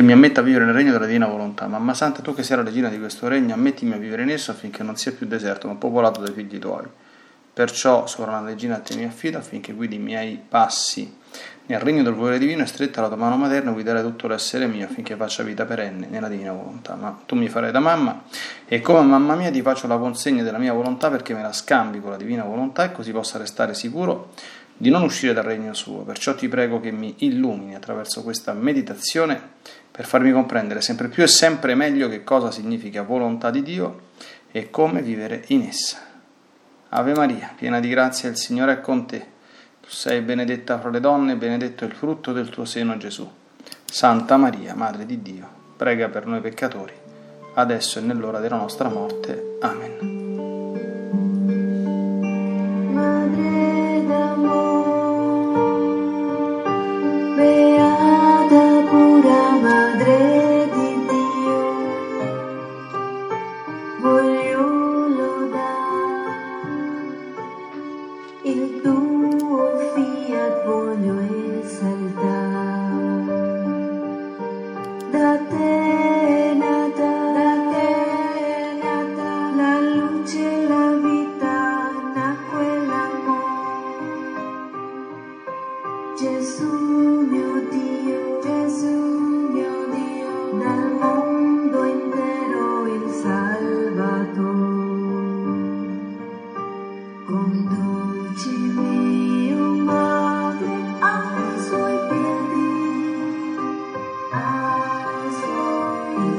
che mi ammetta a vivere nel regno della divina volontà. Mamma Santa, tu che sei la regina di questo regno, ammettimi a vivere in esso affinché non sia più deserto, ma popolato dai figli tuoi. Perciò, sovrana regina, te mi affido affinché guidi i miei passi nel regno del volere divino e stretta la tua mano materna guiderai tutto l'essere mio affinché faccia vita perenne nella divina volontà. Ma tu mi farai da mamma e come mamma mia ti faccio la consegna della mia volontà perché me la scambi con la divina volontà e così possa restare sicuro di non uscire dal regno suo. Perciò ti prego che mi illumini attraverso questa meditazione per farmi comprendere sempre più e sempre meglio che cosa significa volontà di Dio e come vivere in essa. Ave Maria, piena di grazia, il Signore è con te. Tu sei benedetta fra le donne, benedetto è il frutto del tuo seno Gesù. Santa Maria, Madre di Dio, prega per noi peccatori, adesso e nell'ora della nostra morte. Amen.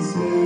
is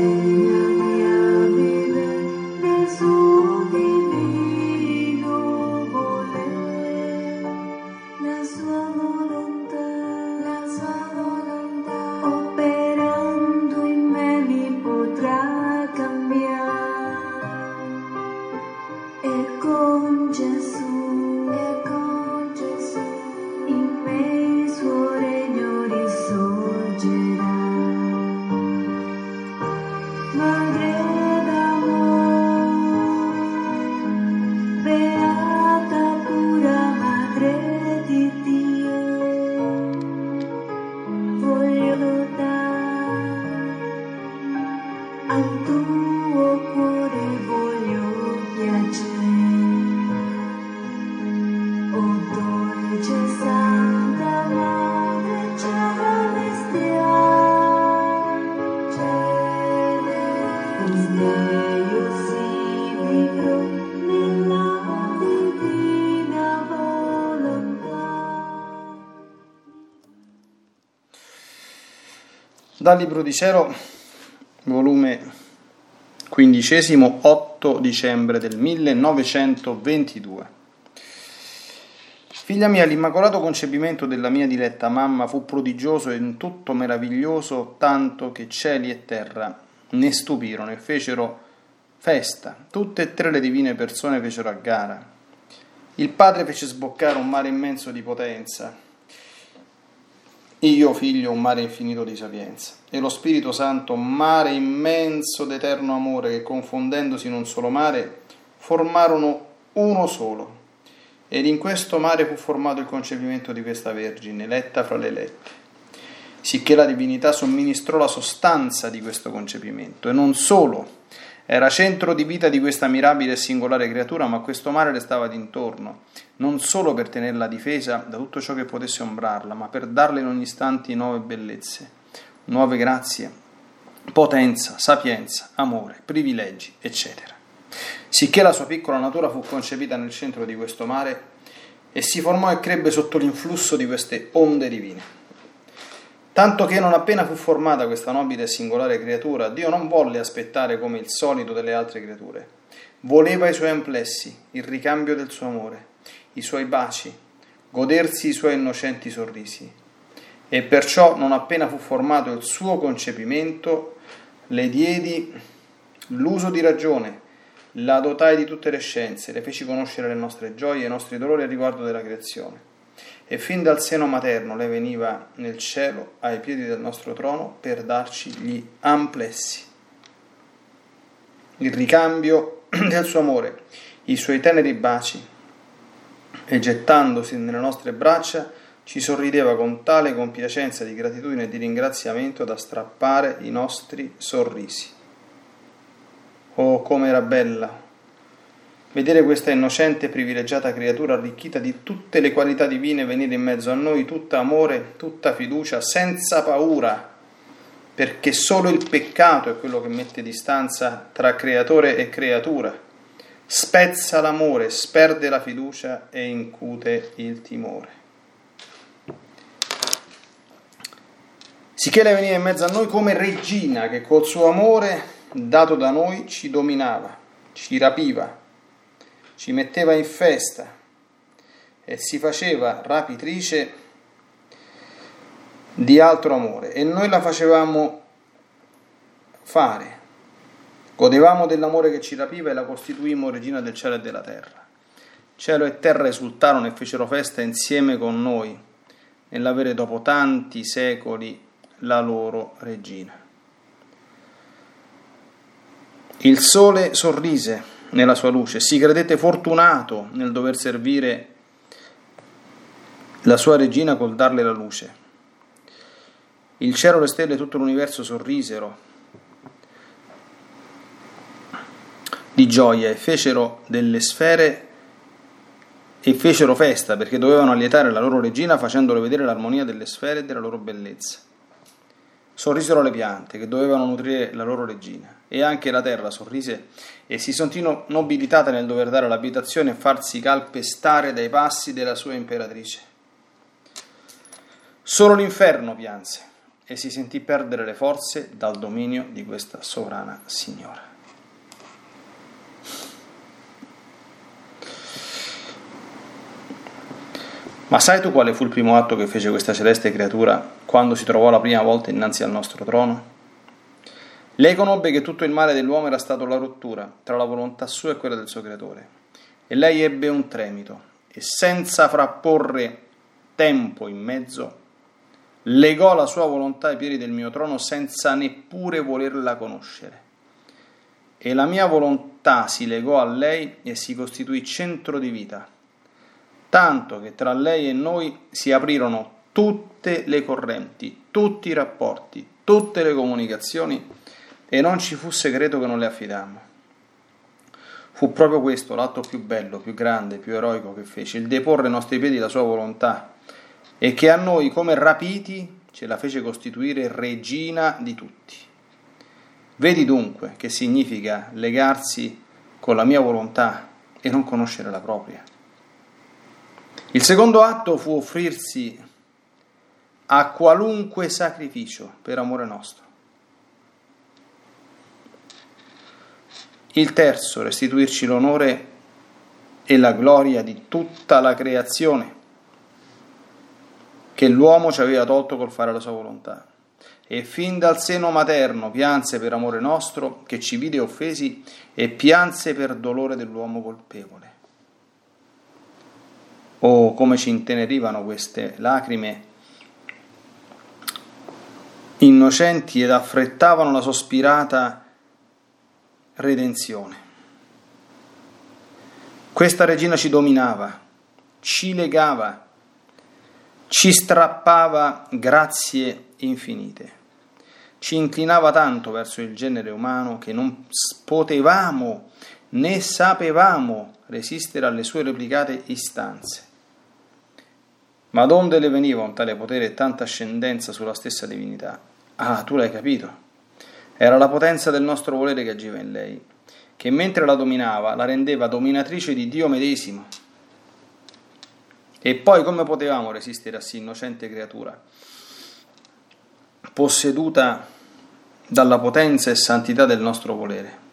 Dal Libro di Cielo, volume quindicesimo, 8 dicembre del 1922. Figlia mia, l'immacolato concepimento della mia diletta mamma fu prodigioso e in tutto meraviglioso, tanto che cieli e terra ne stupirono e fecero festa. Tutte e tre le divine persone fecero a gara. Il Padre fece sboccare un mare immenso di potenza io, figlio, un mare infinito di sapienza, e lo Spirito Santo, mare immenso d'eterno amore che confondendosi in un solo mare, formarono uno solo. Ed in questo mare fu formato il concepimento di questa Vergine, eletta fra le elette, sicché la divinità somministrò la sostanza di questo concepimento, e non solo, era centro di vita di questa mirabile e singolare creatura, ma questo mare le stava d'intorno, non solo per tenerla difesa da tutto ciò che potesse ombrarla, ma per darle in ogni istante nuove bellezze, nuove grazie, potenza, sapienza, amore, privilegi, eccetera. Sicché la sua piccola natura fu concepita nel centro di questo mare e si formò e crebbe sotto l'influsso di queste onde divine. Tanto che non appena fu formata questa nobile e singolare creatura, Dio non volle aspettare come il solito delle altre creature. Voleva i suoi amplessi, il ricambio del suo amore, i suoi baci, godersi i suoi innocenti sorrisi. E perciò, non appena fu formato il suo concepimento, le diedi l'uso di ragione, la dotai di tutte le scienze, le feci conoscere le nostre gioie e i nostri dolori a riguardo della creazione. E fin dal seno materno lei veniva nel cielo ai piedi del nostro trono per darci gli amplessi, il ricambio del suo amore, i suoi teneri baci, e gettandosi nelle nostre braccia ci sorrideva con tale compiacenza di gratitudine e di ringraziamento da strappare i nostri sorrisi. Oh, come era bella vedere questa innocente e privilegiata creatura arricchita di tutte le qualità divine venire in mezzo a noi, tutta amore, tutta fiducia, senza paura, perché solo il peccato è quello che mette distanza tra creatore e creatura, spezza l'amore, sperde la fiducia e incute il timore. Sicché lei veniva in mezzo a noi come regina che col suo amore dato da noi ci dominava, ci rapiva, ci metteva in festa e si faceva rapitrice di altro amore e noi la facevamo fare. Godevamo dell'amore che ci rapiva e la costituimmo regina del cielo e della terra. Cielo e terra esultarono e fecero festa insieme con noi nell'avere dopo tanti secoli la loro regina. Il sole sorrise nella sua luce, si credette fortunato nel dover servire la sua regina col darle la luce. Il cielo, le stelle e tutto l'universo sorrisero di gioia e fecero delle sfere e fecero festa perché dovevano allietare la loro regina facendole vedere l'armonia delle sfere e della loro bellezza. Sorrisero le piante che dovevano nutrire la loro regina e anche la terra sorrise e si sentì nobilitata nel dover dare l'abitazione e farsi calpestare dai passi della sua imperatrice. Solo l'inferno pianse e si sentì perdere le forze dal dominio di questa sovrana signora. Ma sai tu quale fu il primo atto che fece questa celeste creatura quando si trovò la prima volta innanzi al nostro trono? Lei conobbe che tutto il male dell'uomo era stato la rottura tra la volontà sua e quella del suo creatore. E lei ebbe un tremito e senza frapporre tempo in mezzo, legò la sua volontà ai piedi del mio trono senza neppure volerla conoscere. E la mia volontà si legò a lei e si costituì centro di vita, tanto che tra lei e noi si aprirono tutte le correnti, tutti i rapporti, tutte le comunicazioni e non ci fu segreto che non le affidammo. Fu proprio questo l'atto più bello, più grande, più eroico che fece, il deporre ai nostri piedi la sua volontà e che a noi come rapiti ce la fece costituire regina di tutti. Vedi dunque che significa legarsi con la mia volontà e non conoscere la propria. Il secondo atto fu offrirsi a qualunque sacrificio per amore nostro. Il terzo, restituirci l'onore e la gloria di tutta la creazione che l'uomo ci aveva tolto col fare la sua volontà. E fin dal seno materno pianse per amore nostro, che ci vide offesi, e pianse per dolore dell'uomo colpevole. Oh, come ci intenerivano queste lacrime innocenti ed affrettavano la sospirata redenzione. Questa regina ci dominava, ci legava, ci strappava grazie infinite, ci inclinava tanto verso il genere umano che non potevamo né sapevamo resistere alle sue replicate istanze. Ma donde le veniva un tale potere e tanta ascendenza sulla stessa divinità? Ah, tu l'hai capito. Era la potenza del nostro volere che agiva in lei, che mentre la dominava la rendeva dominatrice di Dio medesimo. E poi come potevamo resistere a sì innocente creatura, posseduta dalla potenza e santità del nostro volere?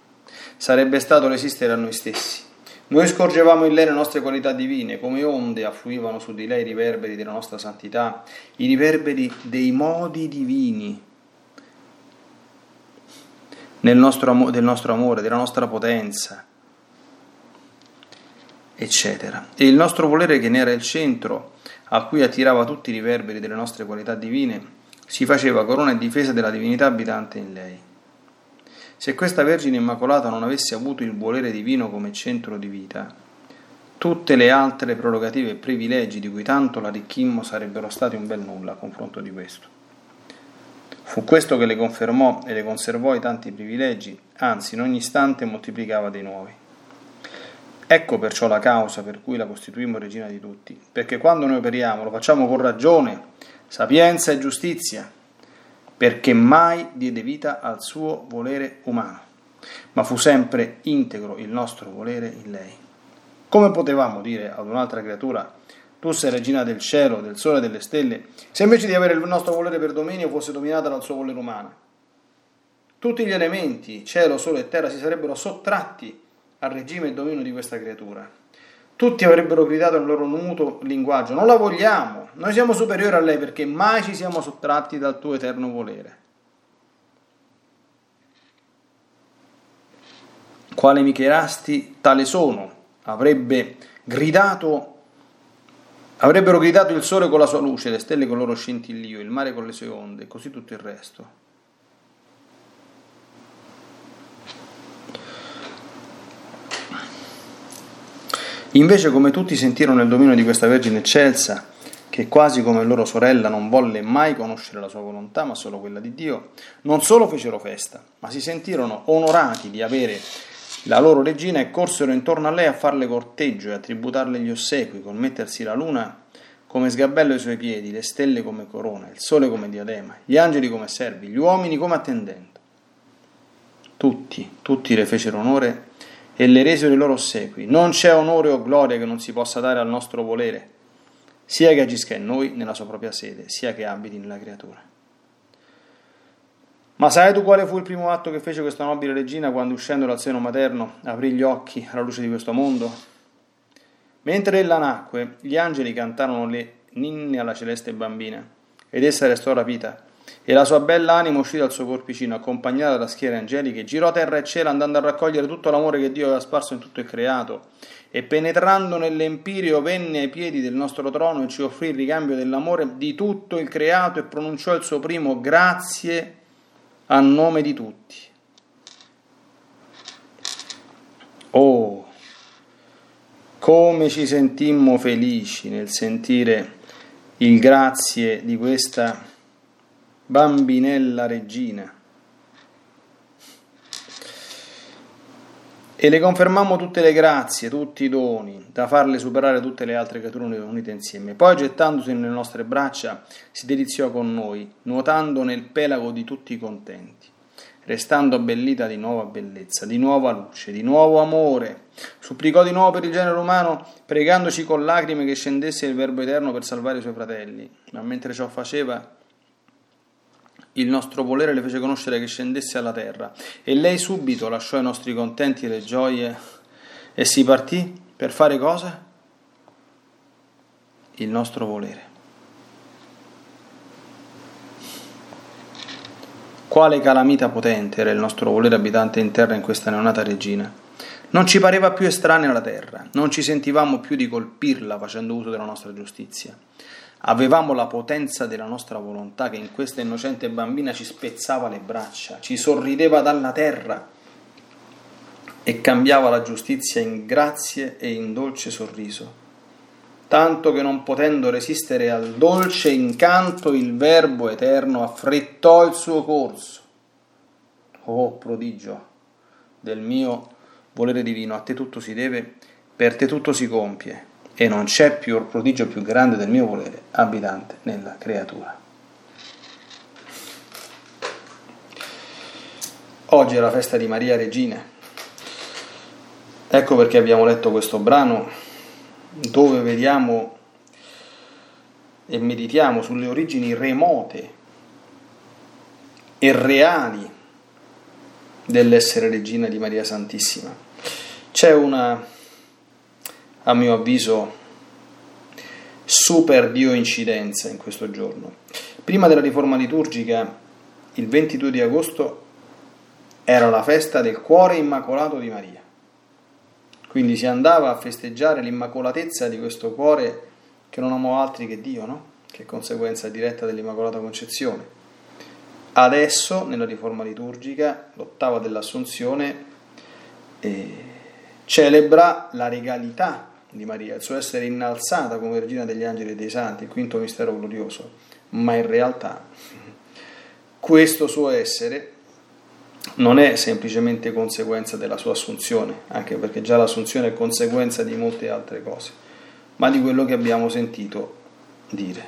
Sarebbe stato resistere a noi stessi, Noi scorgevamo in lei le nostre qualità divine, come onde affluivano su di lei i riverberi della nostra santità, i riverberi dei modi divini nostro, del nostro amore, della nostra potenza, eccetera. E il nostro volere, che ne era il centro, a cui attirava tutti i riverberi delle nostre qualità divine, si faceva corona e difesa della divinità abitante in lei. Se questa Vergine Immacolata non avesse avuto il volere divino come centro di vita, tutte le altre prerogative e privilegi di cui tanto la ricchimmo sarebbero stati un bel nulla a confronto di questo. Fu questo che le confermò e le conservò i tanti privilegi, anzi in ogni istante moltiplicava dei nuovi. Ecco perciò la causa per cui la costituimmo regina di tutti, perché quando noi operiamo lo facciamo con ragione, sapienza e giustizia, perché mai diede vita al suo volere umano, ma fu sempre integro il nostro volere in lei. Come potevamo dire ad un'altra creatura, tu sei regina del cielo, del sole e delle stelle, se invece di avere il nostro volere per dominio fosse dominata dal suo volere umano? Tutti gli elementi, cielo, sole e terra, si sarebbero sottratti al regime e dominio di questa creatura. Tutti avrebbero gridato nel loro nudo linguaggio, non la vogliamo, noi siamo superiori a lei perché mai ci siamo sottratti dal tuo eterno volere. Quale Micherasti tale sono, avrebbe gridato Avrebbero gridato il sole con la sua luce, le stelle con il loro scintillio, il mare con le sue onde, e così tutto il resto. Invece, come tutti sentirono il dominio di questa Vergine eccelsa, che quasi come loro sorella non volle mai conoscere la sua volontà, ma solo quella di Dio, non solo fecero festa, ma si sentirono onorati di avere la loro regina e corsero intorno a lei a farle corteggio e a tributarle gli ossequi, col mettersi la luna come sgabello ai suoi piedi, le stelle come corona, il sole come diadema, gli angeli come servi, gli uomini come attendenti. Tutti, tutti le fecero onore e le resero i loro ossequi. Non c'è onore o gloria che non si possa dare al nostro volere, sia che agisca in noi nella sua propria sede, sia che abiti nella creatura. Ma sai tu quale fu il primo atto che fece questa nobile regina quando uscendo dal seno materno aprì gli occhi alla luce di questo mondo? Mentre ella nacque, gli angeli cantarono le ninne alla celeste bambina, ed essa restò rapita e la sua bella anima uscì dal suo corpicino, accompagnata da schiere angeliche, girò terra e cielo andando a raccogliere tutto l'amore che Dio aveva sparso in tutto il creato, e penetrando nell'empirio venne ai piedi del nostro trono e ci offrì il ricambio dell'amore di tutto il creato e pronunciò il suo primo grazie a nome di tutti. Oh, come ci sentimmo felici nel sentire il grazie di questa bambinella regina. E le confermammo tutte le grazie, tutti i doni, da farle superare tutte le altre creature unite insieme. Poi, gettandosi nelle nostre braccia, si deliziò con noi, nuotando nel pelago di tutti i contenti, restando abbellita di nuova bellezza, di nuova luce, di nuovo amore. Supplicò di nuovo per il genere umano, pregandoci con lacrime che scendesse il Verbo Eterno per salvare i suoi fratelli. Ma mentre ciò faceva, il nostro volere le fece conoscere che scendesse alla terra e lei subito lasciò i nostri contenti e le gioie e si partì per fare cosa? Il nostro volere. Quale calamita potente era il nostro volere abitante in terra in questa neonata regina. Non ci pareva più estranea alla terra, non ci sentivamo più di colpirla facendo uso della nostra giustizia. Avevamo la potenza della nostra volontà che in questa innocente bambina ci spezzava le braccia, ci sorrideva dalla terra e cambiava la giustizia in grazie e in dolce sorriso. Tanto che non potendo resistere al dolce incanto, il Verbo eterno affrettò il suo corso. Oh prodigio del mio volere divino, a te tutto si deve, per te tutto si compie e non c'è più prodigio più grande del mio volere abitante nella creatura. Oggi è la festa di Maria Regina. Ecco perché abbiamo letto questo brano dove vediamo e meditiamo sulle origini remote e reali dell'essere regina di Maria Santissima. C'è una a mio avviso, super dio incidenza in questo giorno. Prima della riforma liturgica, il 22 di agosto, era la festa del cuore immacolato di Maria. Quindi si andava a festeggiare l'immacolatezza di questo cuore che non amò altri che Dio, no? che è conseguenza diretta dell'Immacolata Concezione. Adesso, nella riforma liturgica, l'ottava dell'Assunzione eh, celebra la regalità di Maria, il suo essere innalzata come regina degli angeli e dei santi, il quinto mistero glorioso, ma in realtà questo suo essere non è semplicemente conseguenza della sua assunzione, anche perché già l'assunzione è conseguenza di molte altre cose, ma di quello che abbiamo sentito dire,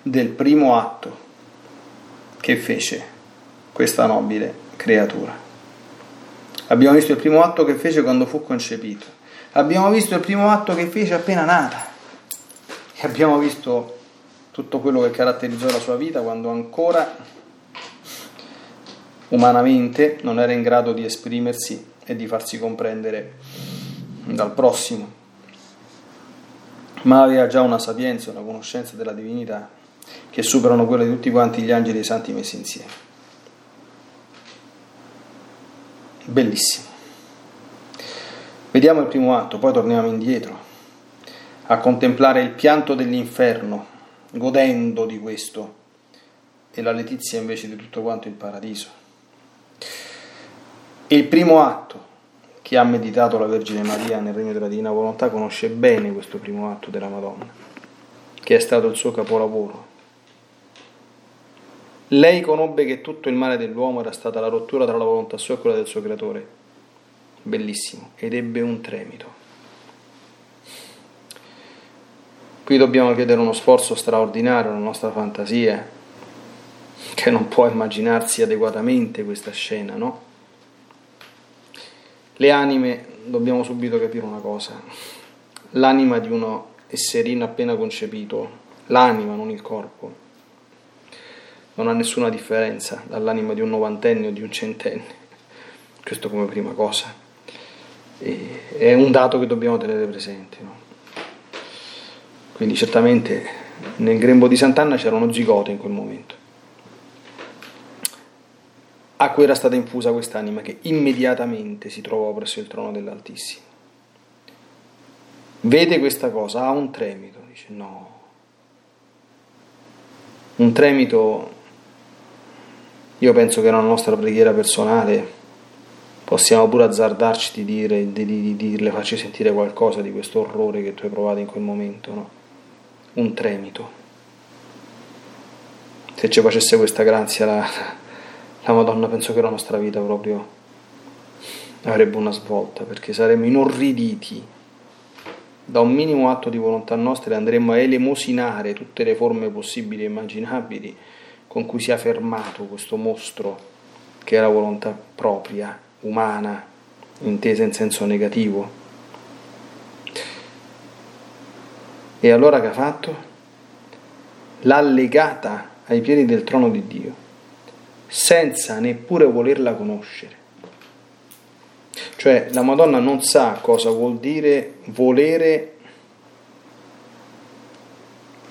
del primo atto che fece questa nobile creatura. Abbiamo visto il primo atto che fece quando fu concepito, abbiamo visto il primo atto che fece appena nata e abbiamo visto tutto quello che caratterizzò la sua vita quando ancora umanamente non era in grado di esprimersi e di farsi comprendere dal prossimo, ma aveva già una sapienza, una conoscenza della divinità che superano quelle di tutti quanti gli angeli e i santi messi insieme. Bellissimo. Vediamo il primo atto, poi torniamo indietro a contemplare il pianto dell'inferno, godendo di questo, e la letizia invece di tutto quanto il paradiso. Il primo atto, chi ha meditato la Vergine Maria nel regno della Divina Volontà conosce bene questo primo atto della Madonna, che è stato il suo capolavoro. Lei conobbe che tutto il male dell'uomo era stata la rottura tra la volontà sua e quella del suo creatore. Bellissimo. Ed ebbe un tremito. Qui dobbiamo chiedere uno sforzo straordinario alla nostra fantasia, che non può immaginarsi adeguatamente questa scena, no? Le anime, dobbiamo subito capire una cosa, l'anima di uno esserino appena concepito, l'anima, non il corpo, non ha nessuna differenza dall'anima di un novantenne o di un centenne, questo come prima cosa. È un dato che dobbiamo tenere presente. No? Quindi certamente nel grembo di Sant'Anna c'era uno zigote in quel momento a cui era stata infusa quest'anima che immediatamente si trovò presso il trono dell'Altissimo. Vede questa cosa, ha un tremito, dice no. Un tremito, io penso che nella nostra preghiera personale possiamo pure azzardarci di, dire, di, di, di dirle, farci sentire qualcosa di questo orrore che tu hai provato in quel momento, no? Un tremito. Se ci facesse questa grazia la, la Madonna penso che la nostra vita proprio avrebbe una svolta perché saremmo inorriditi da un minimo atto di volontà nostra e andremmo a elemosinare tutte le forme possibili e immaginabili con cui si è fermato questo mostro che è la volontà propria, umana, intesa in senso negativo. E allora che ha fatto? L'ha legata ai piedi del trono di Dio senza neppure volerla conoscere. Cioè la Madonna non sa cosa vuol dire volere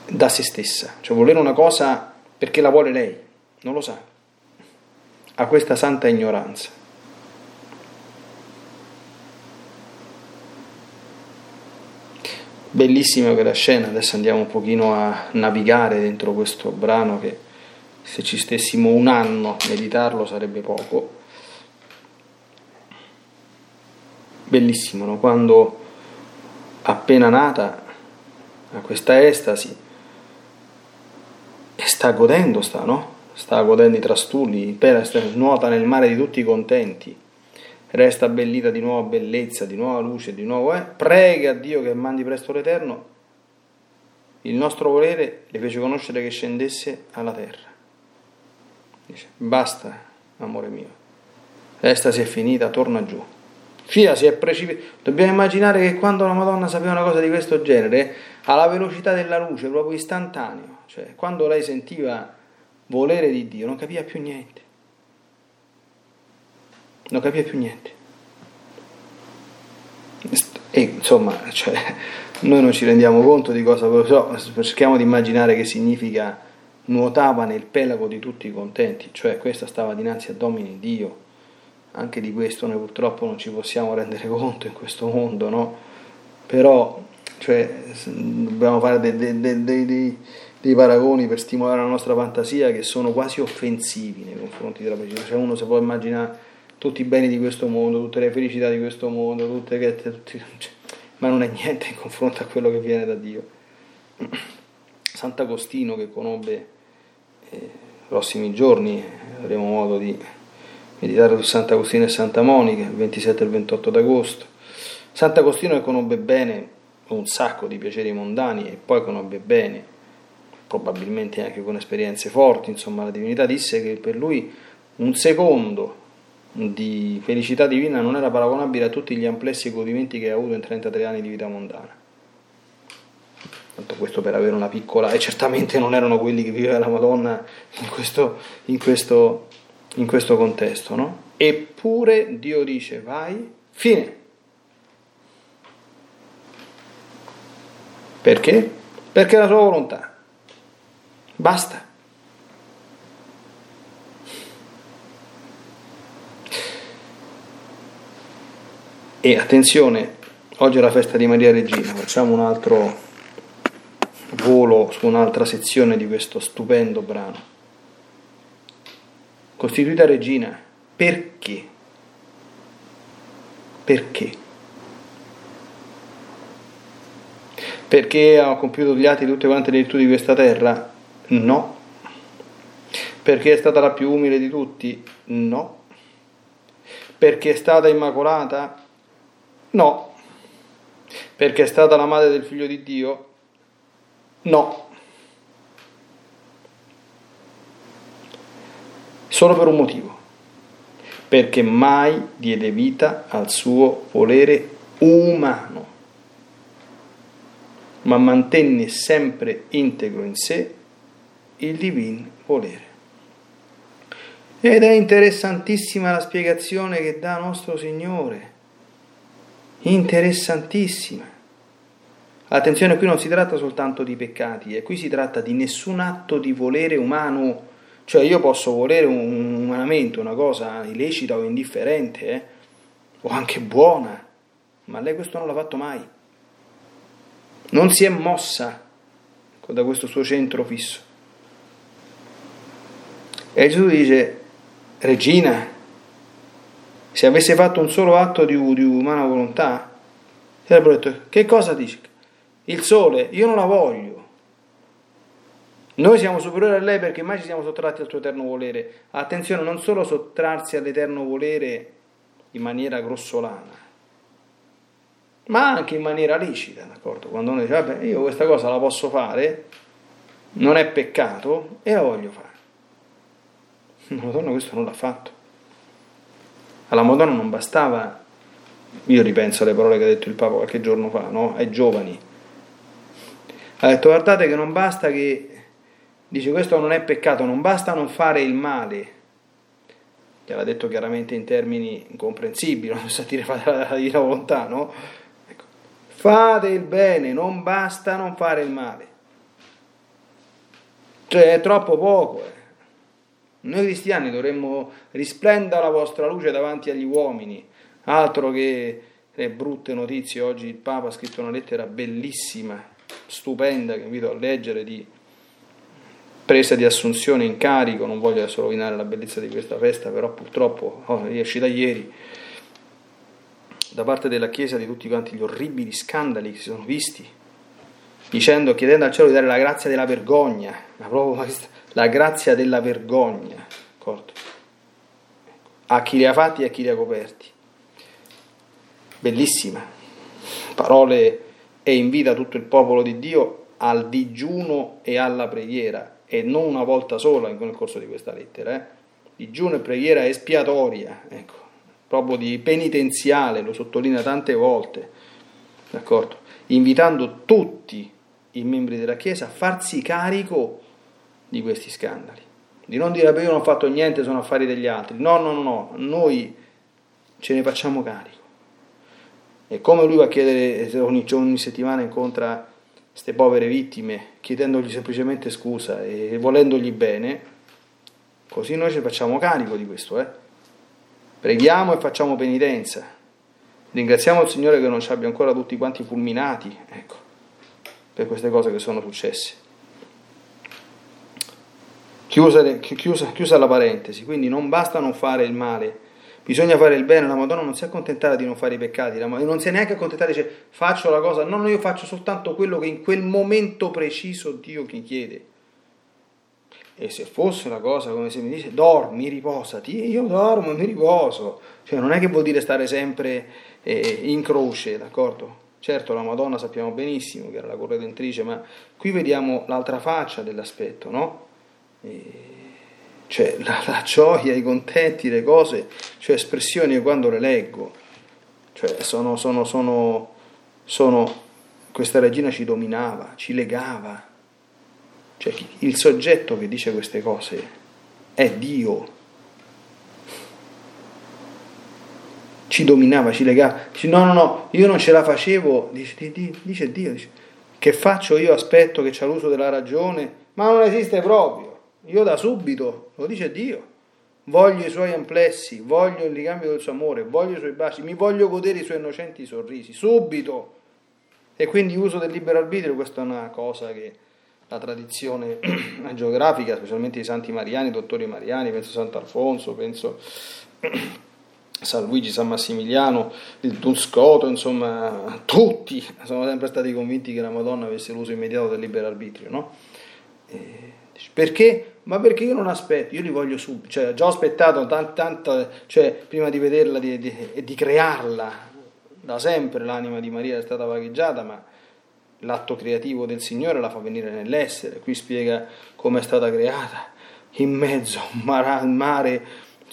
da se stessa, cioè volere una cosa perché la vuole lei, non lo sa, ha questa santa ignoranza. Bellissima quella scena, adesso andiamo un pochino a navigare dentro questo brano che se ci stessimo un anno a meditarlo sarebbe poco. Bellissimo, no? quando appena nata a questa estasi e sta godendo, sta, no? sta godendo i trastulli, nuota nel mare di tutti i contenti, resta abbellita di nuova bellezza, di nuova luce, di nuovo, eh? prega a Dio che mandi presto l'Eterno, il nostro volere le fece conoscere che scendesse alla terra. Dice, basta, amore mio, l'estasi è finita, torna giù. Fia si è precipitata. Dobbiamo immaginare che quando la Madonna sapeva una cosa di questo genere, alla velocità della luce, proprio istantaneo, cioè quando lei sentiva volere di Dio, non capiva più niente. Non capiva più niente. E insomma, cioè, noi non ci rendiamo conto di cosa, so, cerchiamo di immaginare che significa nuotava nel pelago di tutti i contenti, cioè questa stava dinanzi a Domini Dio. Anche di questo noi purtroppo non ci possiamo rendere conto in questo mondo, no? Però cioè, dobbiamo fare dei, dei, dei, dei, paragoni per stimolare la nostra fantasia che sono quasi offensivi nei confronti della precisione. Cioè uno si può immaginare tutti i beni di questo mondo, tutte le felicità di questo mondo, tutte tutti, cioè, ma non è niente in confronto a quello che viene da Dio. Sant'Agostino che conobbe eh, prossimi giorni, avremo modo di meditare su Sant'Agostino e Santa Monica il 27 e il 28 d'agosto. Sant'Agostino che conobbe bene un sacco di piaceri mondani e poi conobbe bene, probabilmente anche con esperienze forti, insomma la divinità disse che per lui un secondo di felicità divina non era paragonabile a tutti gli amplessi godimenti che ha avuto in 33 anni di vita mondana. Tanto questo per avere una piccola, e certamente non erano quelli che viveva la Madonna in questo, in questo, in questo contesto, no? Eppure Dio dice vai, fine. Perché? Perché la sua volontà. Basta. E attenzione, oggi è la festa di Maria Regina, facciamo un altro volo su un'altra sezione di questo stupendo brano. Costituita regina, perché? Perché? Perché ha compiuto gli atti di tutte quante le virtù di questa terra? No. Perché è stata la più umile di tutti? No. Perché è stata immacolata? No. Perché è stata la madre del figlio di Dio? No. Solo per un motivo. Perché mai diede vita al suo volere umano, ma mantenne sempre integro in sé il divino volere. Ed è interessantissima la spiegazione che dà nostro Signore interessantissima. Attenzione, qui non si tratta soltanto di peccati, eh, qui si tratta di nessun atto di volere umano, cioè io posso volere umanamente una cosa illecita o indifferente, eh, o anche buona, ma lei questo non l'ha fatto mai. Non si è mossa da questo suo centro fisso. E Gesù dice, Regina, se avesse fatto un solo atto di, di umana volontà, sarebbero detto, che cosa dici? Il sole, io non la voglio. Noi siamo superiori a lei perché mai ci siamo sottratti al suo eterno volere. Attenzione, non solo sottrarsi all'eterno volere in maniera grossolana, ma anche in maniera licita, d'accordo? Quando uno dice, vabbè, io questa cosa la posso fare, non è peccato e la voglio fare. La donna questo non l'ha fatto. Alla Madonna non bastava, io ripenso alle parole che ha detto il Papa qualche giorno fa, no? ai giovani. Ha detto guardate che non basta che, dice questo non è peccato, non basta non fare il male. Gliel'ha detto chiaramente in termini incomprensibili, non sa dire la divina volontà, no? Ecco. Fate il bene, non basta non fare il male. Cioè è troppo poco. Eh. Noi cristiani dovremmo risplendere la vostra luce davanti agli uomini, altro che le brutte notizie. Oggi il Papa ha scritto una lettera bellissima, stupenda, che invito a leggere, di presa di assunzione in carico. Non voglio adesso rovinare la bellezza di questa festa, però purtroppo oh, esce da ieri da parte della Chiesa di tutti quanti gli orribili scandali che si sono visti, dicendo, chiedendo al cielo di dare la grazia della vergogna, ma proprio la grazia della vergogna, d'accordo? A chi li ha fatti e a chi li ha coperti. Bellissima. Parole e invita tutto il popolo di Dio al digiuno e alla preghiera, e non una volta sola nel corso di questa lettera. Eh? Digiuno e preghiera espiatoria, ecco, proprio di penitenziale, lo sottolinea tante volte, d'accordo? Invitando tutti i membri della Chiesa a farsi carico di questi scandali. Di non dire, beh, io non ho fatto niente, sono affari degli altri. No, no, no, no, noi ce ne facciamo carico. E come lui va a chiedere ogni, ogni settimana incontra queste povere vittime, chiedendogli semplicemente scusa e volendogli bene, così noi ci facciamo carico di questo. Eh? Preghiamo e facciamo penitenza. Ringraziamo il Signore che non ci abbia ancora tutti quanti fulminati, ecco, per queste cose che sono successe. Chiusa, chiusa, chiusa la parentesi, quindi non basta non fare il male, bisogna fare il bene, la Madonna non si accontentava di non fare i peccati, non si è neanche accontentata, dice faccio la cosa, no, no, io faccio soltanto quello che in quel momento preciso Dio mi chiede. E se fosse una cosa come se mi dice dormi, riposati, io dormo, mi riposo. Cioè non è che vuol dire stare sempre eh, in croce, d'accordo? Certo, la Madonna sappiamo benissimo che era la corredentrice, ma qui vediamo l'altra faccia dell'aspetto, no? E cioè la, la, gioia, i contenti, le cose, cioè espressioni quando le leggo, cioè sono, sono, sono, sono, questa regina ci dominava, ci legava, cioè il soggetto che dice queste cose è Dio, ci dominava, ci legava, dice no no no, io non ce la facevo, dice, dice Dio, dice, che faccio io? Aspetto che c'è l'uso della ragione, ma non esiste proprio. Io da subito, lo dice Dio, voglio i suoi amplessi, voglio il ricambio del suo amore, voglio i suoi baci, mi voglio godere i suoi innocenti sorrisi, subito. E quindi uso del libero arbitrio, questa è una cosa che la tradizione geografica, specialmente i santi mariani, i dottori mariani, penso a Sant'Alfonso, penso San Luigi, San Massimiliano, il Dunscoto, insomma, tutti sono sempre stati convinti che la Madonna avesse l'uso immediato del libero arbitrio, no? E perché? Ma perché io non aspetto, io li voglio subito, cioè già ho aspettato tanto, tanto cioè prima di vederla e di, di, di, crearla, da sempre l'anima di Maria è stata vagheggiata, ma l'atto creativo del Signore la fa venire nell'essere, qui spiega come è stata creata, in mezzo al mare,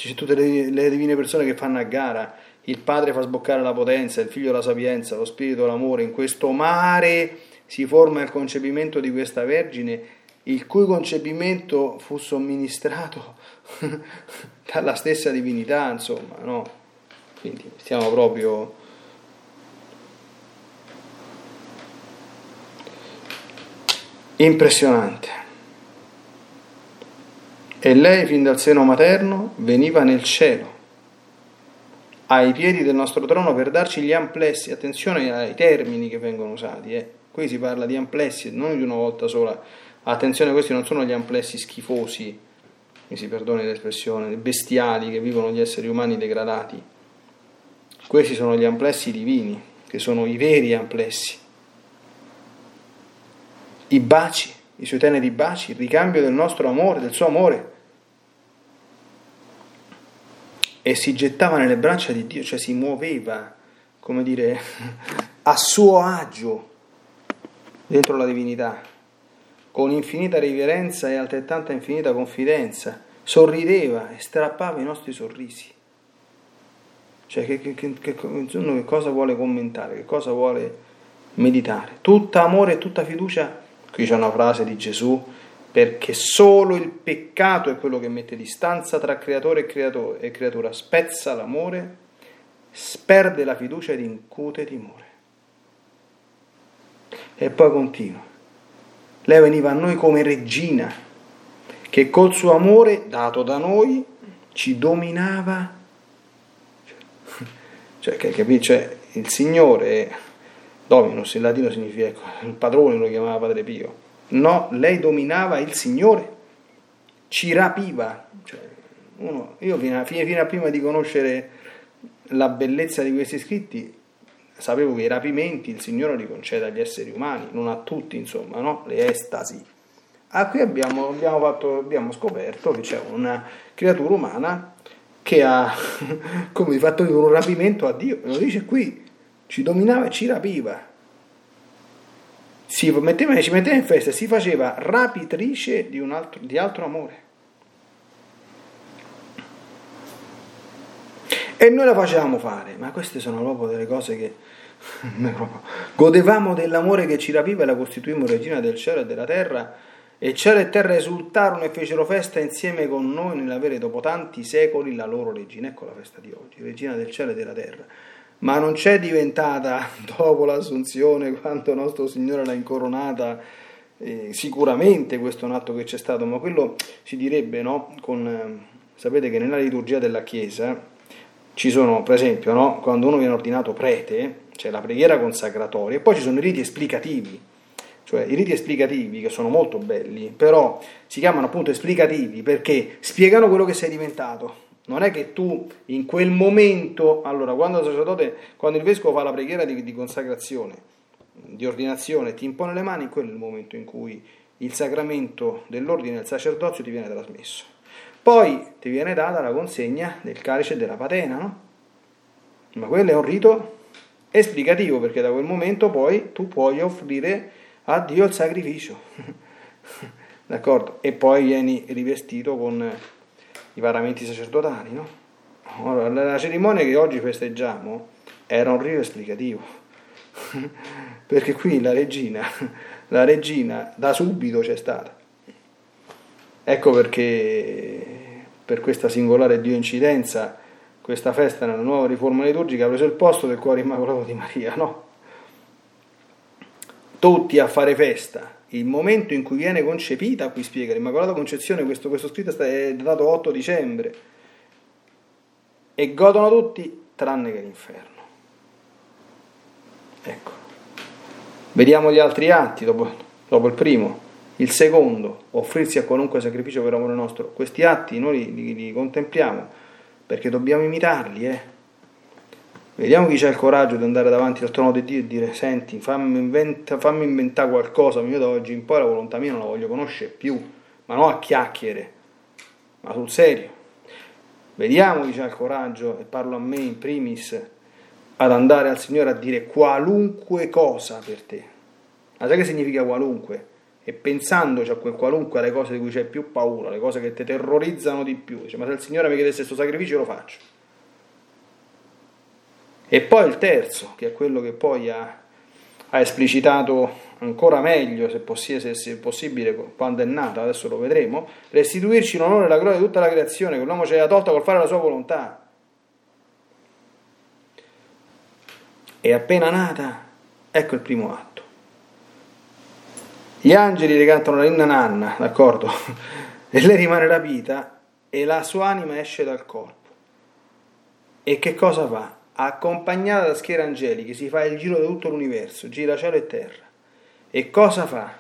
c'è tutte le, le divine persone che fanno a gara, il Padre fa sboccare la potenza, il Figlio la sapienza, lo Spirito l'amore, in questo mare si forma il concepimento di questa Vergine il cui concepimento fu somministrato dalla stessa divinità, insomma, no? Quindi stiamo proprio... Impressionante. E lei fin dal seno materno veniva nel cielo, ai piedi del nostro trono per darci gli amplessi, attenzione ai termini che vengono usati, eh. qui si parla di amplessi, non di una volta sola Attenzione, questi non sono gli amplessi schifosi, mi si perdoni l'espressione, bestiali che vivono gli esseri umani degradati. Questi sono gli amplessi divini, che sono i veri amplessi. I baci, i suoi teneri baci, il ricambio del nostro amore, del suo amore. E si gettava nelle braccia di Dio, cioè si muoveva, come dire, a suo agio dentro la divinità con infinita riverenza e altrettanta infinita confidenza, sorrideva e strappava i nostri sorrisi. Cioè, che, che, che, che, cosa vuole commentare, che cosa vuole meditare? Tutta amore e tutta fiducia. Qui c'è una frase di Gesù, perché solo il peccato è quello che mette distanza tra creatore e, creatore, e creatura, spezza l'amore, sperde la fiducia ed incute timore. E poi continua lei veniva a noi come regina, che col suo amore dato da noi ci dominava. Cioè, capito? Cioè, il Signore, Dominus in latino significa, ecco, il padrone lo chiamava Padre Pio. No, lei dominava il Signore, ci rapiva. Cioè, uno, io fino a, fino a prima di conoscere la bellezza di questi scritti sapevo che i rapimenti il Signore li concede agli esseri umani, non a tutti, insomma, no? le estasi. Ah, qui abbiamo, abbiamo, fatto, abbiamo scoperto che c'è una creatura umana che ha come fatto un rapimento a Dio, lo dice qui, ci dominava e ci rapiva. Si metteva, ci metteva in festa, si faceva rapitrice di, altro, di altro amore. E noi la facevamo fare, ma queste sono proprio delle cose che godevamo dell'amore che ci rapiva e la costituimmo regina del cielo e della terra, e cielo e terra esultarono e fecero festa insieme con noi nell'avere dopo tanti secoli la loro regina. Ecco la festa di oggi, regina del cielo e della terra. Ma non c'è diventata dopo l'assunzione, quando nostro Signore l'ha incoronata, eh, sicuramente questo è un atto che c'è stato, ma quello si direbbe, no? Con, eh, sapete che nella liturgia della Chiesa ci sono, per esempio, no? quando uno viene ordinato prete, c'è la preghiera consacratoria e poi ci sono i riti esplicativi, cioè i riti esplicativi che sono molto belli, però si chiamano appunto esplicativi perché spiegano quello che sei diventato. Non è che tu in quel momento, allora quando il sacerdote, quando il vescovo fa la preghiera di, di consacrazione, di ordinazione, ti impone le mani, quello è il momento in cui il sacramento dell'ordine del sacerdozio ti viene trasmesso. Poi ti viene data la consegna del calice e della patena, no? Ma quello è un rito esplicativo perché da quel momento poi tu puoi offrire a Dio il sacrificio. D'accordo? E poi vieni rivestito con i paramenti sacerdotali, no? Allora, la cerimonia che oggi festeggiamo era un rito esplicativo. perché qui la regina, la regina da subito c'è stata. Ecco perché per questa singolare Dio incidenza questa festa nella nuova riforma liturgica ha preso il posto del cuore immacolato di Maria, no? Tutti a fare festa. Il momento in cui viene concepita, qui spiega l'Immacolata Concezione, questo, questo scritto è datato 8 dicembre, e godono tutti tranne che l'inferno. Ecco. Vediamo gli altri atti dopo, dopo il primo. Il secondo, offrirsi a qualunque sacrificio per amore nostro. Questi atti noi li, li, li contempliamo perché dobbiamo imitarli, eh. Vediamo chi c'ha il coraggio di andare davanti al trono di Dio e dire: Senti, fammi, inventa, fammi inventare qualcosa, io da oggi in poi la volontà mia non la voglio conoscere più, ma non a chiacchiere, ma sul serio. Vediamo chi c'ha il coraggio, e parlo a me in primis, ad andare al Signore a dire qualunque cosa per te. Ma sai che significa qualunque? e pensandoci a quel qualunque alle cose di cui c'è più paura, le cose che ti terrorizzano di più, dice ma se il Signore mi chiedesse questo sacrificio lo faccio. E poi il terzo, che è quello che poi ha, ha esplicitato ancora meglio, se, possi- se, se possibile, quando è nato, adesso lo vedremo, restituirci l'onore e la gloria di tutta la creazione che l'uomo ci ha tolta col fare la sua volontà. E appena nata, ecco il primo atto. Gli angeli le cantano la inna nanna, d'accordo? E lei rimane rapita e la sua anima esce dal corpo. E che cosa fa? Accompagnata da schiere angeliche si fa il giro di tutto l'universo, gira cielo e terra. E cosa fa?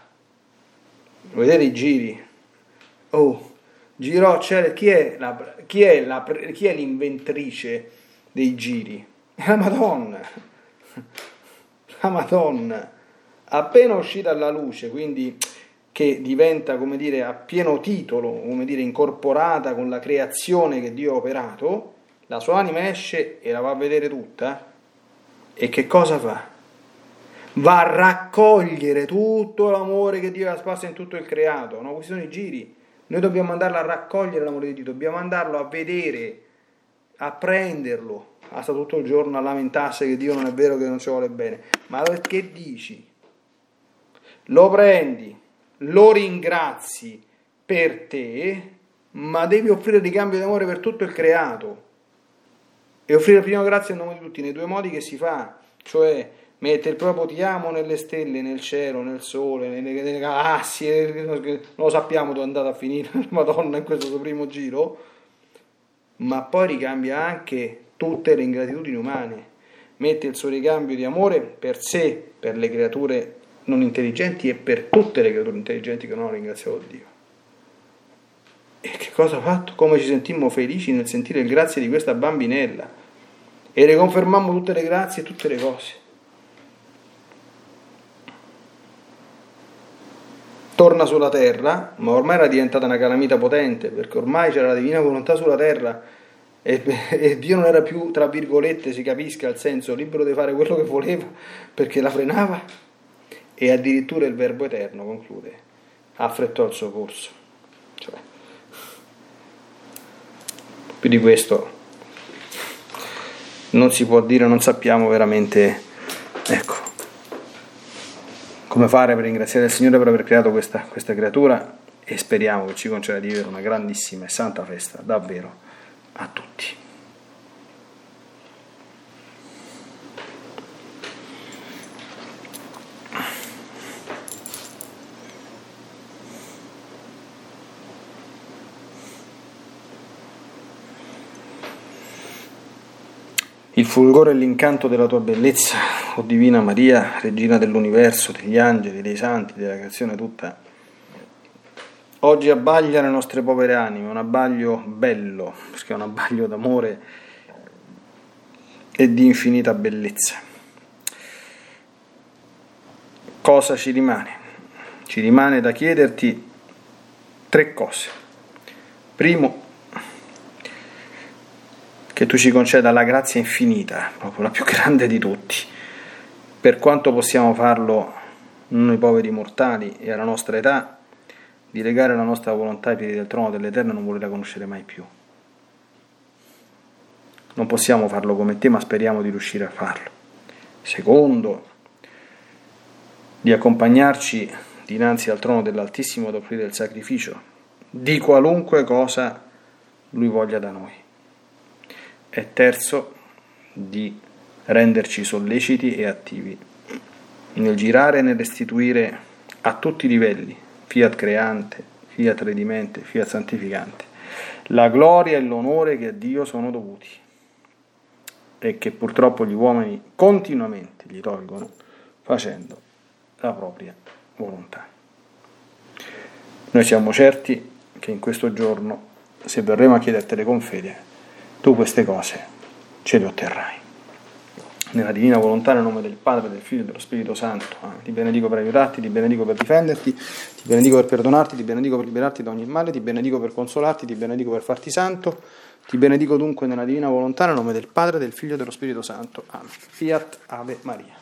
Vedete i giri? Oh, girò cielo. Chi è, la, chi, è la, chi è l'inventrice dei giri? È la Madonna. La Madonna appena uscita alla luce, quindi che diventa, come dire, a pieno titolo, come dire, incorporata con la creazione che Dio ha operato, la sua anima esce e la va a vedere tutta e che cosa fa? Va a raccogliere tutto l'amore che Dio ha sparso in tutto il creato, no? Questi sono i giri. Noi dobbiamo andarlo a raccogliere l'amore di Dio, dobbiamo andarlo a vedere, a prenderlo. Ha stato tutto il giorno a lamentarsi che Dio non è vero che non ci vuole bene. Ma che dici? lo prendi, lo ringrazi per te, ma devi offrire ricambio d'amore per tutto il creato e offrire prima grazie a nome di tutti nei due modi che si fa, cioè mette il proprio ti amo nelle stelle, nel cielo, nel sole, nelle, nelle galassie, non lo sappiamo dove è andata a finire Madonna in questo suo primo giro, ma poi ricambia anche tutte le ingratitudini umane, mette il suo ricambio di amore per sé, per le creature non intelligenti e per tutte le creature intelligenti che non hanno ringraziato Dio. E che cosa ha fatto? Come ci sentimmo felici nel sentire il grazie di questa bambinella e le confermammo tutte le grazie e tutte le cose. Torna sulla terra, ma ormai era diventata una calamita potente perché ormai c'era la divina volontà sulla terra e, e Dio non era più, tra virgolette, si capisca il senso, libero di fare quello che voleva perché la frenava e addirittura il Verbo Eterno conclude, affrettò il suo corso. Cioè, più di questo non si può dire, non sappiamo veramente, ecco, come fare per ringraziare il Signore per aver creato questa, questa creatura e speriamo che ci conceda di vivere una grandissima e santa festa davvero a tutti. il fulgore e l'incanto della tua bellezza, o Divina Maria, Regina dell'universo, degli angeli, dei santi, della creazione tutta, oggi abbaglia le nostre povere anime, un abbaglio bello, perché è un abbaglio d'amore e di infinita bellezza. Cosa ci rimane? Ci rimane da chiederti tre cose. Primo, che tu ci conceda la grazia infinita, proprio la più grande di tutti, per quanto possiamo farlo noi poveri mortali e alla nostra età, di legare la nostra volontà ai piedi del trono dell'Eterno e non volerla conoscere mai più. Non possiamo farlo come te, ma speriamo di riuscire a farlo. Secondo, di accompagnarci dinanzi al trono dell'Altissimo ad offrire il sacrificio di qualunque cosa lui voglia da noi e terzo di renderci solleciti e attivi nel girare e nel restituire a tutti i livelli, fiat creante, fiat redimente, fiat santificante, la gloria e l'onore che a Dio sono dovuti e che purtroppo gli uomini continuamente gli tolgono facendo la propria volontà. Noi siamo certi che in questo giorno, se verremo a chiedertele con fede, tu queste cose ce le otterrai. Nella divina volontà, nel nome del Padre, del Figlio e dello Spirito Santo, ti benedico per aiutarti, ti benedico per difenderti, ti benedico per perdonarti, ti benedico per liberarti da ogni male, ti benedico per consolarti, ti benedico per farti santo, ti benedico dunque nella divina volontà, nel nome del Padre, del Figlio e dello Spirito Santo. Amen. Fiat Ave Maria.